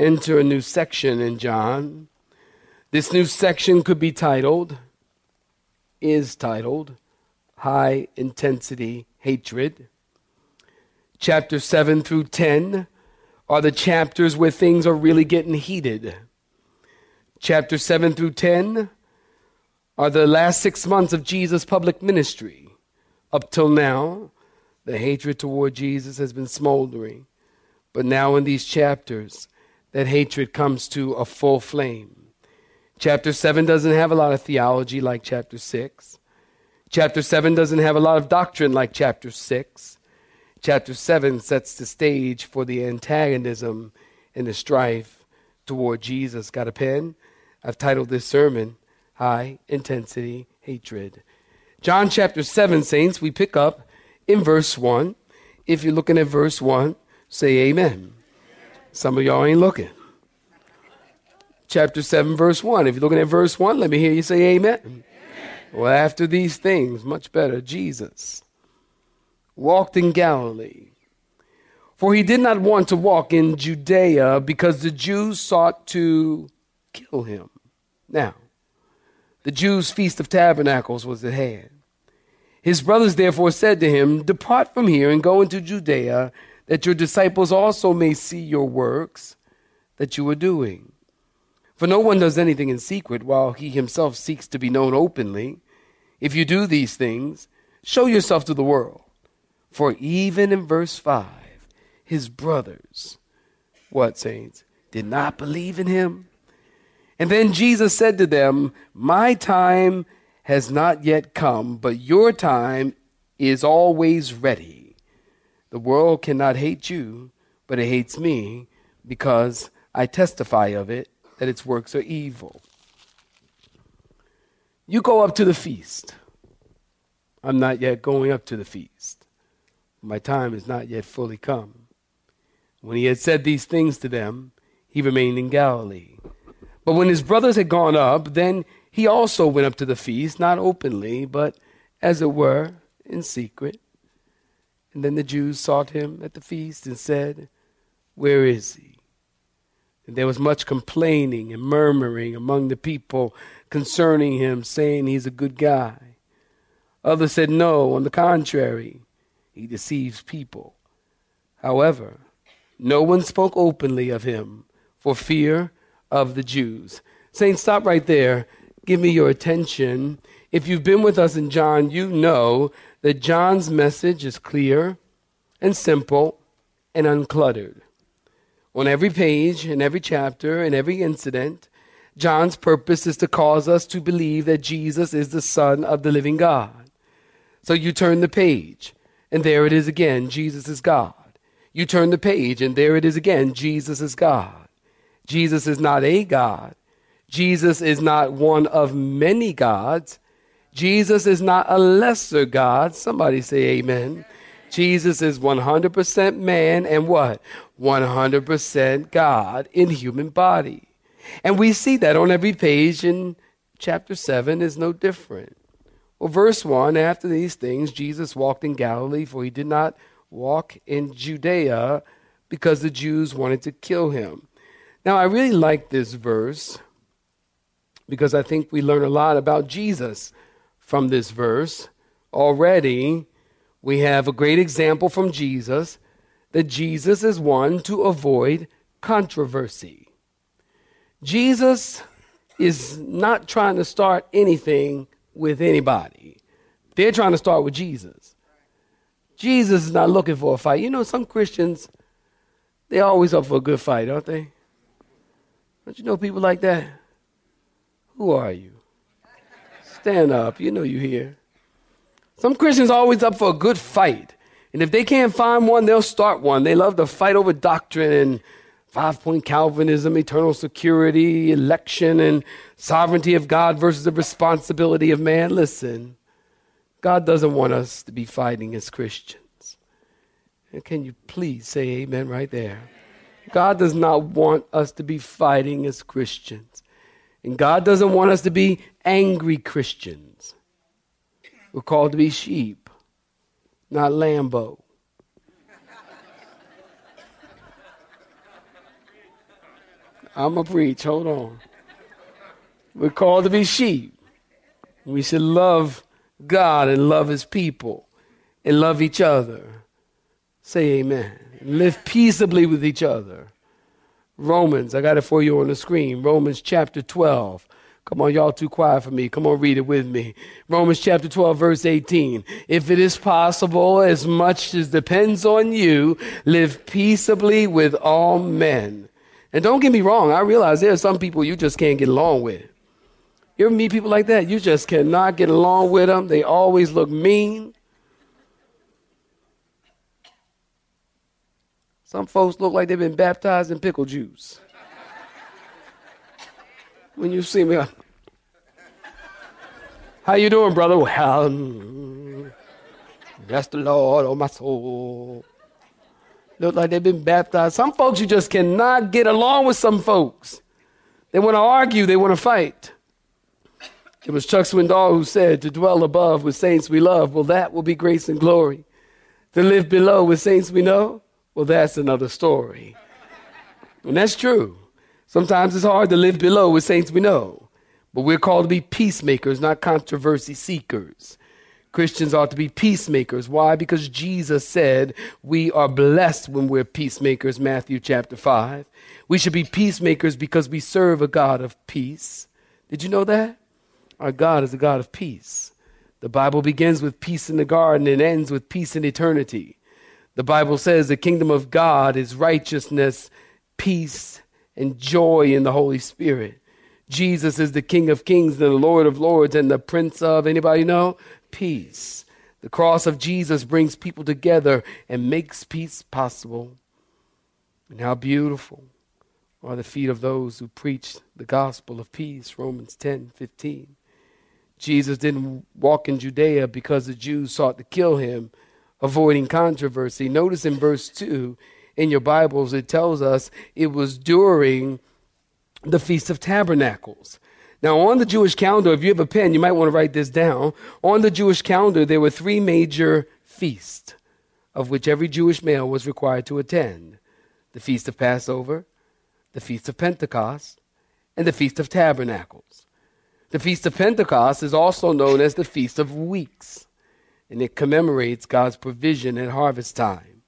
enter a new section in John. This new section could be titled, is titled, High Intensity Hatred. Chapter 7 through 10 are the chapters where things are really getting heated. Chapter 7 through 10 are the last six months of Jesus' public ministry. Up till now, the hatred toward Jesus has been smoldering. But now, in these chapters, that hatred comes to a full flame. Chapter 7 doesn't have a lot of theology like chapter 6. Chapter 7 doesn't have a lot of doctrine like chapter 6. Chapter 7 sets the stage for the antagonism and the strife toward Jesus. Got a pen? I've titled this sermon, High Intensity Hatred. John chapter 7, saints, we pick up in verse 1. If you're looking at verse 1, say amen. Some of y'all ain't looking. Chapter 7, verse 1. If you're looking at verse 1, let me hear you say amen. amen. Well, after these things, much better, Jesus walked in Galilee. For he did not want to walk in Judea because the Jews sought to kill him. Now, the Jews' feast of tabernacles was at hand. His brothers therefore said to him, Depart from here and go into Judea that your disciples also may see your works that you are doing. For no one does anything in secret while he himself seeks to be known openly. If you do these things, show yourself to the world. For even in verse 5, his brothers, what saints, did not believe in him. And then Jesus said to them, My time has not yet come, but your time is always ready. The world cannot hate you, but it hates me because I testify of it that its works are evil. You go up to the feast. I'm not yet going up to the feast. My time is not yet fully come. When he had said these things to them, he remained in Galilee. But when his brothers had gone up, then he also went up to the feast, not openly, but as it were, in secret. And then the Jews sought him at the feast and said, Where is he? And there was much complaining and murmuring among the people concerning him, saying he's a good guy. Others said, No, on the contrary, he deceives people. However, no one spoke openly of him for fear of the Jews. Saints, stop right there. Give me your attention. If you've been with us in John, you know that John's message is clear and simple and uncluttered. On every page, in every chapter, in every incident, John's purpose is to cause us to believe that Jesus is the Son of the living God. So you turn the page, and there it is again Jesus is God. You turn the page, and there it is again Jesus is God. Jesus is not a God. Jesus is not one of many gods. Jesus is not a lesser God. Somebody say amen. Jesus is 100% man and what? 100% God in human body. And we see that on every page in chapter 7 is no different. Well, verse 1 After these things, Jesus walked in Galilee, for he did not walk in Judea because the Jews wanted to kill him. Now, I really like this verse because I think we learn a lot about Jesus from this verse. Already, we have a great example from Jesus that Jesus is one to avoid controversy. Jesus is not trying to start anything with anybody. They're trying to start with Jesus. Jesus is not looking for a fight. You know, some Christians, they're always up for a good fight, aren't they? Don't you know people like that? Who are you? Stand up. You know you're here. Some Christians are always up for a good fight. And if they can't find one, they'll start one. They love to fight over doctrine and five point Calvinism, eternal security, election, and sovereignty of God versus the responsibility of man. Listen, God doesn't want us to be fighting as Christians. And can you please say amen right there? God does not want us to be fighting as Christians. And God doesn't want us to be angry Christians. We're called to be sheep, not Rambo. I'm a preach. Hold on. We're called to be sheep. We should love God and love His people and love each other. Say amen. Live peaceably with each other. Romans, I got it for you on the screen. Romans chapter 12. Come on, y'all too quiet for me. Come on, read it with me. Romans chapter 12, verse 18. If it is possible, as much as depends on you, live peaceably with all men. And don't get me wrong, I realize there are some people you just can't get along with. You ever meet people like that? You just cannot get along with them. They always look mean. Some folks look like they've been baptized in pickle juice. when you see me, how you doing, brother? Well, bless the Lord, oh my soul. Look like they've been baptized. Some folks you just cannot get along with. Some folks, they want to argue, they want to fight. It was Chuck Swindoll who said, "To dwell above with saints we love, well, that will be grace and glory. To live below with saints we know." Well, that's another story. And that's true. Sometimes it's hard to live below with saints we know. But we're called to be peacemakers, not controversy seekers. Christians ought to be peacemakers. Why? Because Jesus said we are blessed when we're peacemakers, Matthew chapter 5. We should be peacemakers because we serve a God of peace. Did you know that? Our God is a God of peace. The Bible begins with peace in the garden and ends with peace in eternity. The Bible says the kingdom of God is righteousness, peace, and joy in the Holy Spirit. Jesus is the King of kings and the Lord of lords and the Prince of, anybody know? Peace. The cross of Jesus brings people together and makes peace possible. And how beautiful are the feet of those who preach the gospel of peace, Romans 10 15. Jesus didn't walk in Judea because the Jews sought to kill him avoiding controversy. Notice in verse 2 in your Bibles, it tells us it was during the Feast of Tabernacles. Now, on the Jewish calendar, if you have a pen, you might want to write this down. On the Jewish calendar, there were three major feasts of which every Jewish male was required to attend the Feast of Passover, the Feast of Pentecost, and the Feast of Tabernacles. The Feast of Pentecost is also known as the Feast of Weeks and it commemorates God's provision at harvest time.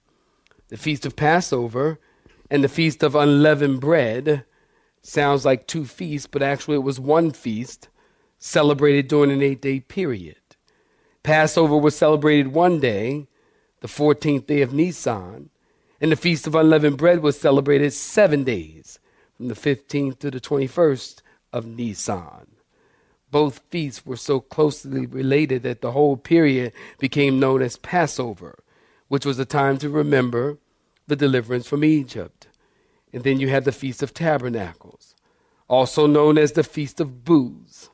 The Feast of Passover and the Feast of Unleavened Bread sounds like two feasts, but actually it was one feast celebrated during an eight day period. Passover was celebrated one day, the 14th day of Nisan, and the Feast of Unleavened Bread was celebrated seven days, from the 15th to the 21st of Nisan. Both feasts were so closely related that the whole period became known as Passover, which was a time to remember the deliverance from Egypt. And then you had the Feast of Tabernacles, also known as the Feast of Booths.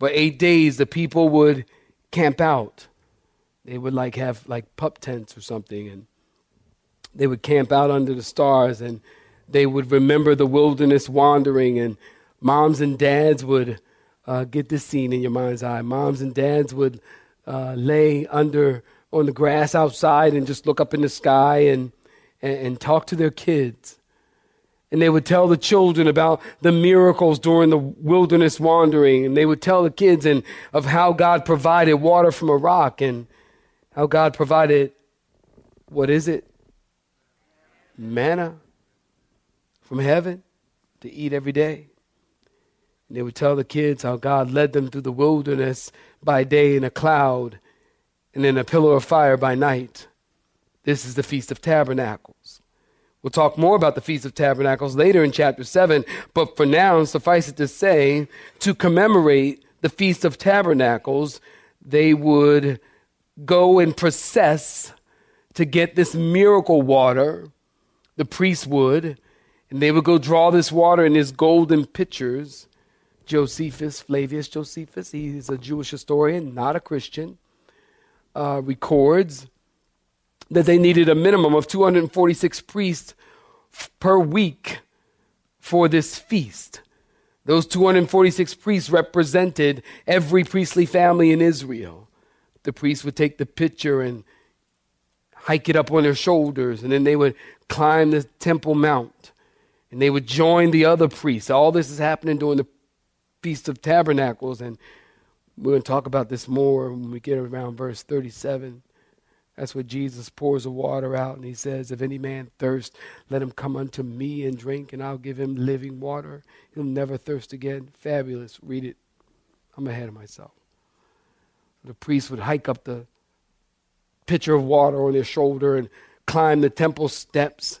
For eight days, the people would camp out. They would like have like pup tents or something, and they would camp out under the stars, and they would remember the wilderness wandering, and moms and dads would uh, get this scene in your mind's eye. Moms and dads would uh, lay under on the grass outside and just look up in the sky and, and, and talk to their kids. And they would tell the children about the miracles during the wilderness wandering. And they would tell the kids and of how God provided water from a rock and how God provided, what is it? Manna from heaven to eat every day. They would tell the kids how God led them through the wilderness by day in a cloud and in a pillar of fire by night. This is the Feast of Tabernacles. We'll talk more about the Feast of Tabernacles later in chapter 7, but for now, suffice it to say, to commemorate the Feast of Tabernacles, they would go and process to get this miracle water, the priests would, and they would go draw this water in these golden pitchers. Josephus, Flavius Josephus, he's a Jewish historian, not a Christian, uh, records that they needed a minimum of 246 priests f- per week for this feast. Those 246 priests represented every priestly family in Israel. The priests would take the pitcher and hike it up on their shoulders, and then they would climb the Temple Mount, and they would join the other priests. All this is happening during the Feast of Tabernacles, and we're going to talk about this more when we get around verse 37. That's where Jesus pours the water out, and he says, If any man thirst, let him come unto me and drink, and I'll give him living water. He'll never thirst again. Fabulous. Read it. I'm ahead of myself. The priest would hike up the pitcher of water on their shoulder and climb the temple steps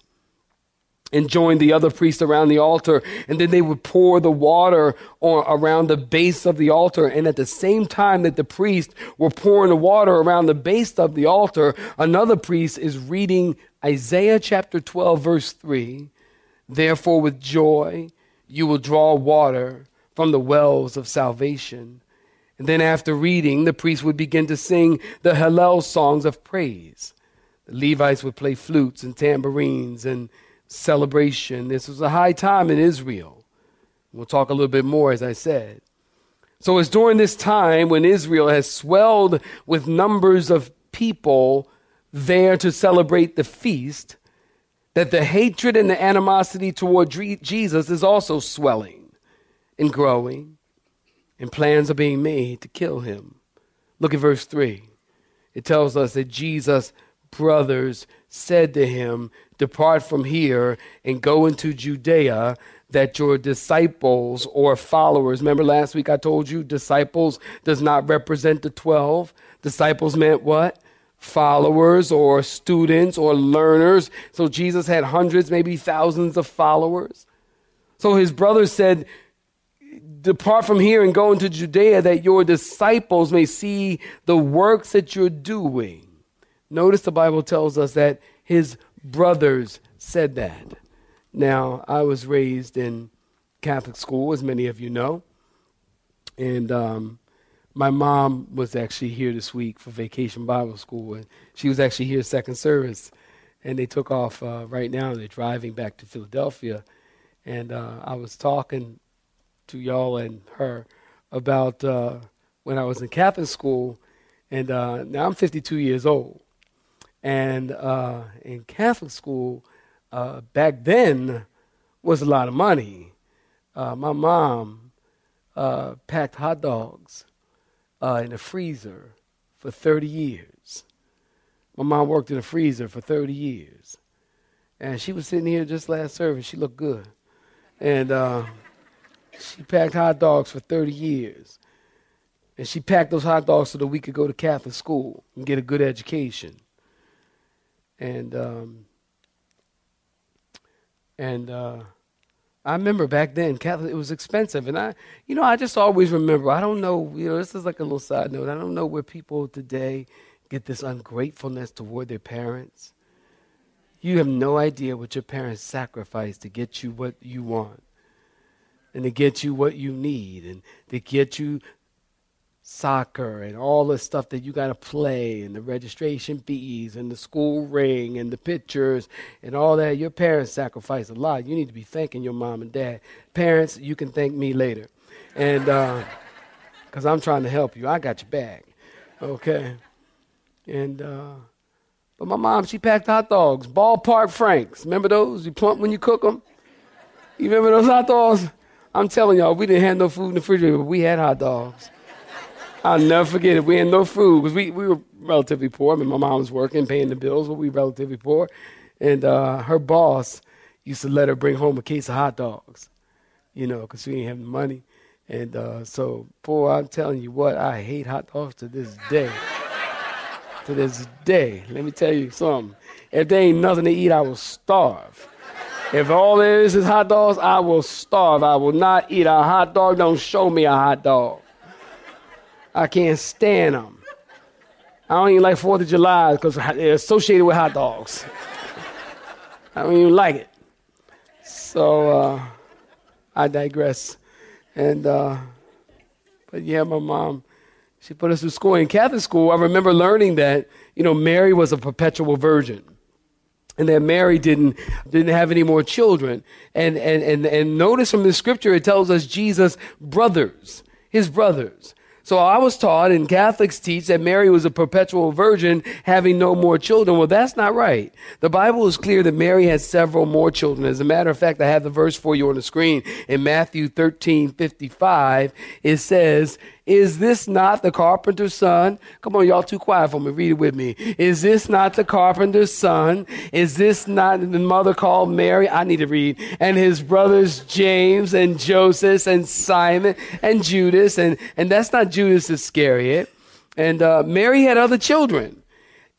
and join the other priests around the altar. And then they would pour the water on, around the base of the altar. And at the same time that the priests were pouring the water around the base of the altar, another priest is reading Isaiah chapter 12, verse 3. Therefore, with joy, you will draw water from the wells of salvation. And then, after reading, the priest would begin to sing the Hallel songs of praise. The Levites would play flutes and tambourines and celebration. This was a high time in Israel. We'll talk a little bit more, as I said. So it's during this time when Israel has swelled with numbers of people there to celebrate the feast that the hatred and the animosity toward Jesus is also swelling and growing, and plans are being made to kill him. Look at verse 3. It tells us that Jesus' brothers said to him, Depart from here and go into Judea, that your disciples or followers, remember last week I told you disciples does not represent the 12. Disciples meant what? Followers or students or learners. So Jesus had hundreds, maybe thousands of followers. So his brother said, Depart from here and go into Judea that your disciples may see the works that you're doing. Notice the Bible tells us that his brothers said that. Now, I was raised in Catholic school, as many of you know. And um, my mom was actually here this week for Vacation Bible School. And she was actually here second service. And they took off uh, right now. They're driving back to Philadelphia. And uh, I was talking to y'all and her about uh, when I was in Catholic school. And uh, now I'm 52 years old. And uh, in Catholic school, uh, back then was a lot of money. Uh, my mom uh, packed hot dogs uh, in a freezer for 30 years. My mom worked in a freezer for 30 years. And she was sitting here just last service. She looked good. And uh, she packed hot dogs for 30 years. And she packed those hot dogs so that we could go to Catholic school and get a good education and um, and uh, I remember back then Catholic it was expensive, and I you know I just always remember I don't know you know this is like a little side note I don't know where people today get this ungratefulness toward their parents. You have no idea what your parents sacrificed to get you what you want and to get you what you need and to get you soccer and all the stuff that you got to play and the registration fees and the school ring and the pictures and all that. Your parents sacrificed a lot. You need to be thanking your mom and dad. Parents you can thank me later. And because uh, i'm trying to help you. I got your bag okay? And uh, but my mom she packed hot dogs. Ballpark franks. Remember those? You plump when you cook them you remember those hot dogs? I'm telling y'all we didn't have no food in the refrigerator but we had hot dogs I'll never forget it. We had no food because we, we were relatively poor. I mean, my mom was working, paying the bills, but we were relatively poor. And uh, her boss used to let her bring home a case of hot dogs, you know, because we didn't have money. And uh, so, boy, I'm telling you what, I hate hot dogs to this day. to this day. Let me tell you something. If there ain't nothing to eat, I will starve. If all there is is hot dogs, I will starve. I will not eat a hot dog. Don't show me a hot dog. I can't stand them. I don't even like Fourth of July because they're associated with hot dogs. I don't even like it. So uh, I digress. And uh, but yeah, my mom, she put us through school. In Catholic school, I remember learning that you know Mary was a perpetual virgin, and that Mary didn't didn't have any more children. And and and and notice from the scripture, it tells us Jesus' brothers, his brothers. So I was taught, and Catholics teach, that Mary was a perpetual virgin, having no more children. Well, that's not right. The Bible is clear that Mary had several more children. As a matter of fact, I have the verse for you on the screen. In Matthew 13, 55, it says, is this not the carpenter's son? Come on, y'all too quiet for me. Read it with me. Is this not the carpenter's son? Is this not the mother called Mary? I need to read. And his brothers James and Joseph and Simon and Judas. And, and that's not Judas Iscariot. And uh, Mary had other children.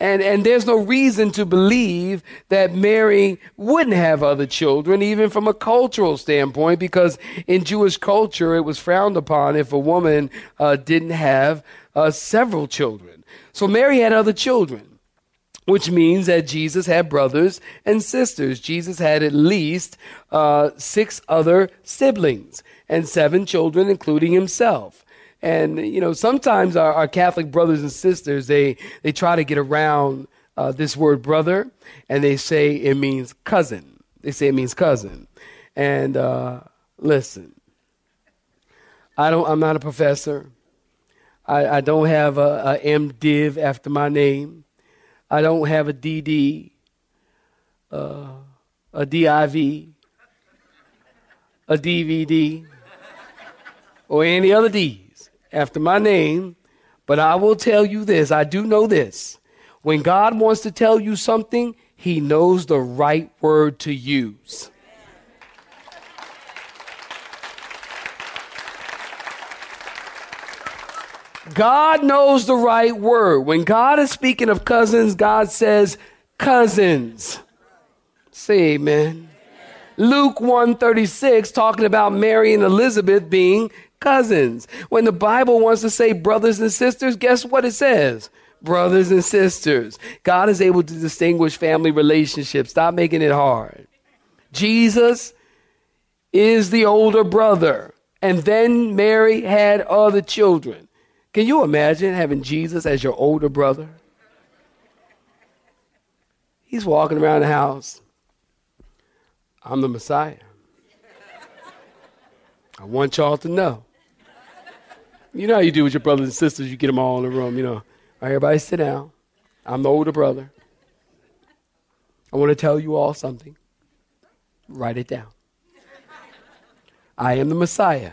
And, and there's no reason to believe that Mary wouldn't have other children, even from a cultural standpoint, because in Jewish culture, it was frowned upon if a woman uh, didn't have uh, several children. So Mary had other children which means that Jesus had brothers and sisters. Jesus had at least uh, six other siblings and seven children, including himself. And you know, sometimes our, our Catholic brothers and sisters they they try to get around uh, this word brother, and they say it means cousin. They say it means cousin. And uh, listen, I don't. I'm not a professor. I, I don't have a, a MDiv after my name. I don't have a DD, uh, a DIV, a DVD, or any other D after my name, but I will tell you this I do know this. When God wants to tell you something, He knows the right word to use. God knows the right word. When God is speaking of cousins, God says cousins. Say amen. Luke 136 talking about Mary and Elizabeth being cousins. When the Bible wants to say brothers and sisters, guess what it says? Brothers and sisters. God is able to distinguish family relationships. Stop making it hard. Jesus is the older brother. And then Mary had other children. Can you imagine having Jesus as your older brother? He's walking around the house. I'm the Messiah. I want y'all to know you know how you do with your brothers and sisters. You get them all in the room. You know, all right, everybody sit down. I'm the older brother. I want to tell you all something. Write it down. I am the Messiah,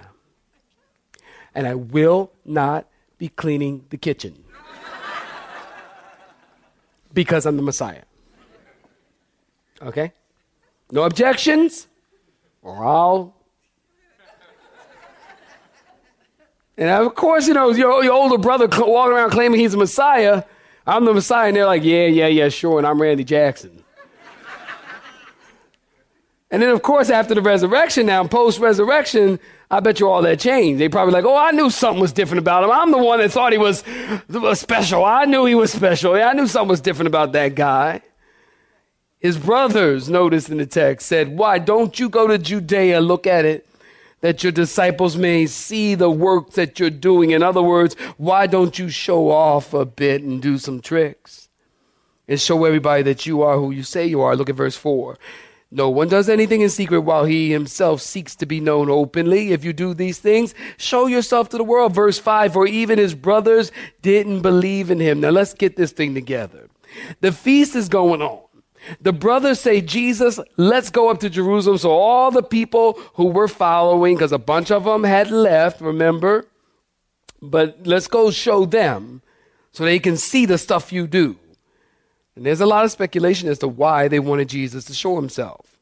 and I will not be cleaning the kitchen because I'm the Messiah. Okay? No objections, or I'll And of course, you know, your, your older brother walking around claiming he's a Messiah. I'm the Messiah. And they're like, yeah, yeah, yeah, sure. And I'm Randy Jackson. and then, of course, after the resurrection, now post resurrection, I bet you all that changed. They probably like, oh, I knew something was different about him. I'm the one that thought he was special. I knew he was special. Yeah, I knew something was different about that guy. His brothers, noticed in the text, said, Why don't you go to Judea? Look at it that your disciples may see the work that you're doing. In other words, why don't you show off a bit and do some tricks and show everybody that you are who you say you are? Look at verse 4. No one does anything in secret while he himself seeks to be known openly. If you do these things, show yourself to the world. Verse 5 For even his brothers didn't believe in him. Now let's get this thing together. The feast is going on. The brothers say, Jesus, let's go up to Jerusalem. So all the people who were following, because a bunch of them had left, remember? But let's go show them so they can see the stuff you do. And there's a lot of speculation as to why they wanted Jesus to show himself.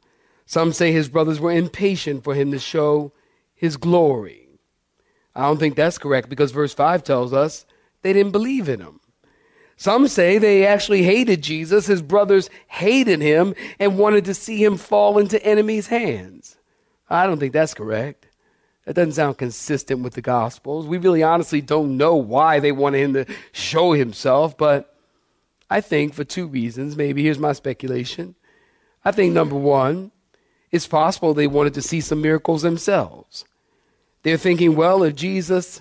Some say his brothers were impatient for him to show his glory. I don't think that's correct because verse 5 tells us they didn't believe in him. Some say they actually hated Jesus. His brothers hated him and wanted to see him fall into enemies' hands. I don't think that's correct. That doesn't sound consistent with the Gospels. We really honestly don't know why they wanted him to show himself, but I think for two reasons. Maybe here's my speculation. I think number one, it's possible they wanted to see some miracles themselves. They're thinking, well, if Jesus,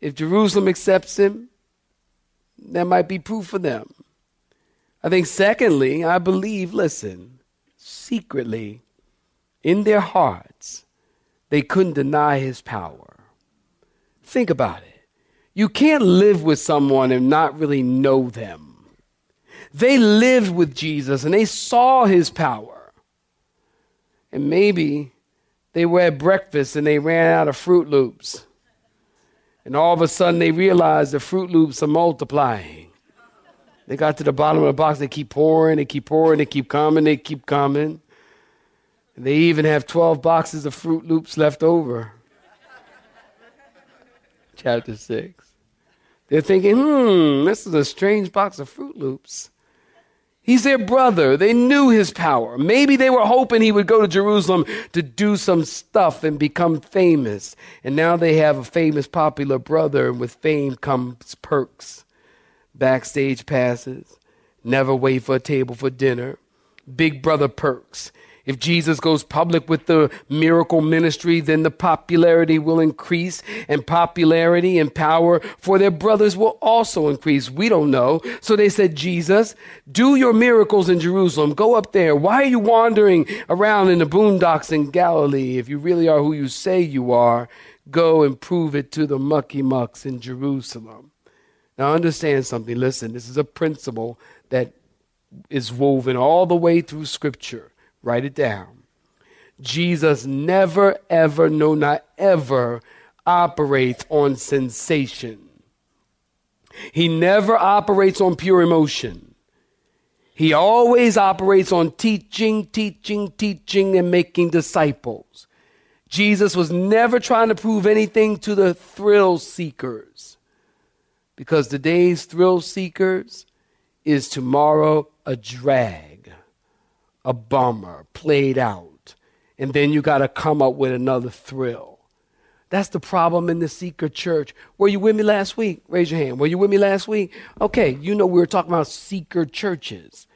if Jerusalem accepts him, that might be proof for them. I think, secondly, I believe, listen, secretly, in their hearts, they couldn't deny his power. Think about it. You can't live with someone and not really know them. They lived with Jesus and they saw his power. And maybe they were at breakfast and they ran out of Froot Loops. And all of a sudden they realize the Froot Loops are multiplying. They got to the bottom of the box, they keep pouring, they keep pouring, they keep coming, they keep coming. And they even have 12 boxes of Froot Loops left over. Chapter 6. They're thinking, hmm, this is a strange box of Froot Loops. He's their brother. They knew his power. Maybe they were hoping he would go to Jerusalem to do some stuff and become famous. And now they have a famous, popular brother, and with fame comes perks. Backstage passes, never wait for a table for dinner, big brother perks. If Jesus goes public with the miracle ministry, then the popularity will increase, and popularity and power for their brothers will also increase. We don't know. So they said, Jesus, do your miracles in Jerusalem. Go up there. Why are you wandering around in the boondocks in Galilee? If you really are who you say you are, go and prove it to the mucky mucks in Jerusalem. Now, understand something. Listen, this is a principle that is woven all the way through Scripture. Write it down. Jesus never, ever, no, not ever operates on sensation. He never operates on pure emotion. He always operates on teaching, teaching, teaching, and making disciples. Jesus was never trying to prove anything to the thrill seekers because today's thrill seekers is tomorrow a drag a bummer played out. And then you got to come up with another thrill. That's the problem in the seeker church. Were you with me last week? Raise your hand. Were you with me last week? Okay, you know we were talking about seeker churches.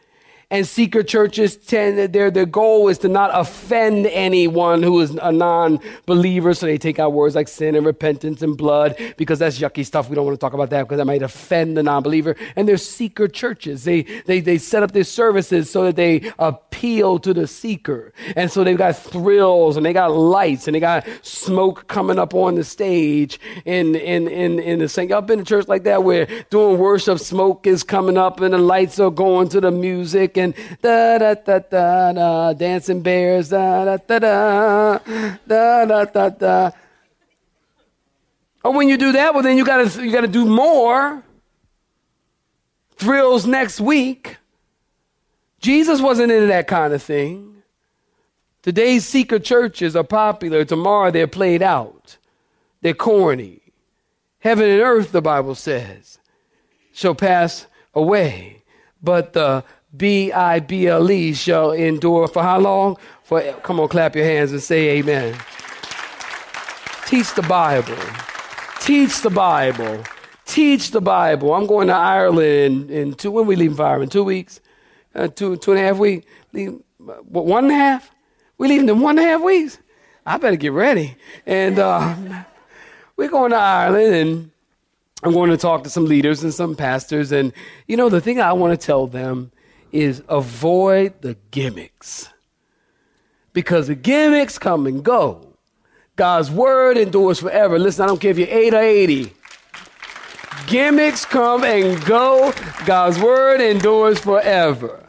And seeker churches tend, their, their goal is to not offend anyone who is a non believer. So they take out words like sin and repentance and blood because that's yucky stuff. We don't want to talk about that because that might offend the non believer. And they're seeker churches. They, they, they set up their services so that they appeal to the seeker. And so they've got thrills and they got lights and they got smoke coming up on the stage in, in, in, in the same. Y'all been to church like that where doing worship, smoke is coming up and the lights are going to the music and da da da da da, dancing bears, da da da da, da da da da. Or when you do that, well, then you gotta you gotta do more. Thrills next week. Jesus wasn't into that kind of thing. Today's seeker churches are popular. Tomorrow they're played out. They're corny. Heaven and earth, the Bible says, shall pass away, but the B I B L E shall endure for how long? For come on, clap your hands and say amen. Teach the Bible. Teach the Bible. Teach the Bible. I'm going to Ireland in, in two. When we leave for Ireland? Two weeks? Uh, two two and a half weeks? Leave, what, one and a half? We leaving in one and a half weeks? I better get ready. And uh, we're going to Ireland and I'm going to talk to some leaders and some pastors. And, you know, the thing I want to tell them is avoid the gimmicks. Because the gimmicks come and go. God's word endures forever. Listen, I don't care if you're 8 or 80. Gimmicks come and go. God's word endures forever.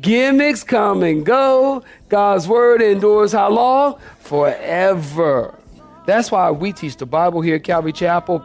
Gimmicks come and go. God's word endures how long? Forever. That's why we teach the Bible here at Calvary Chapel.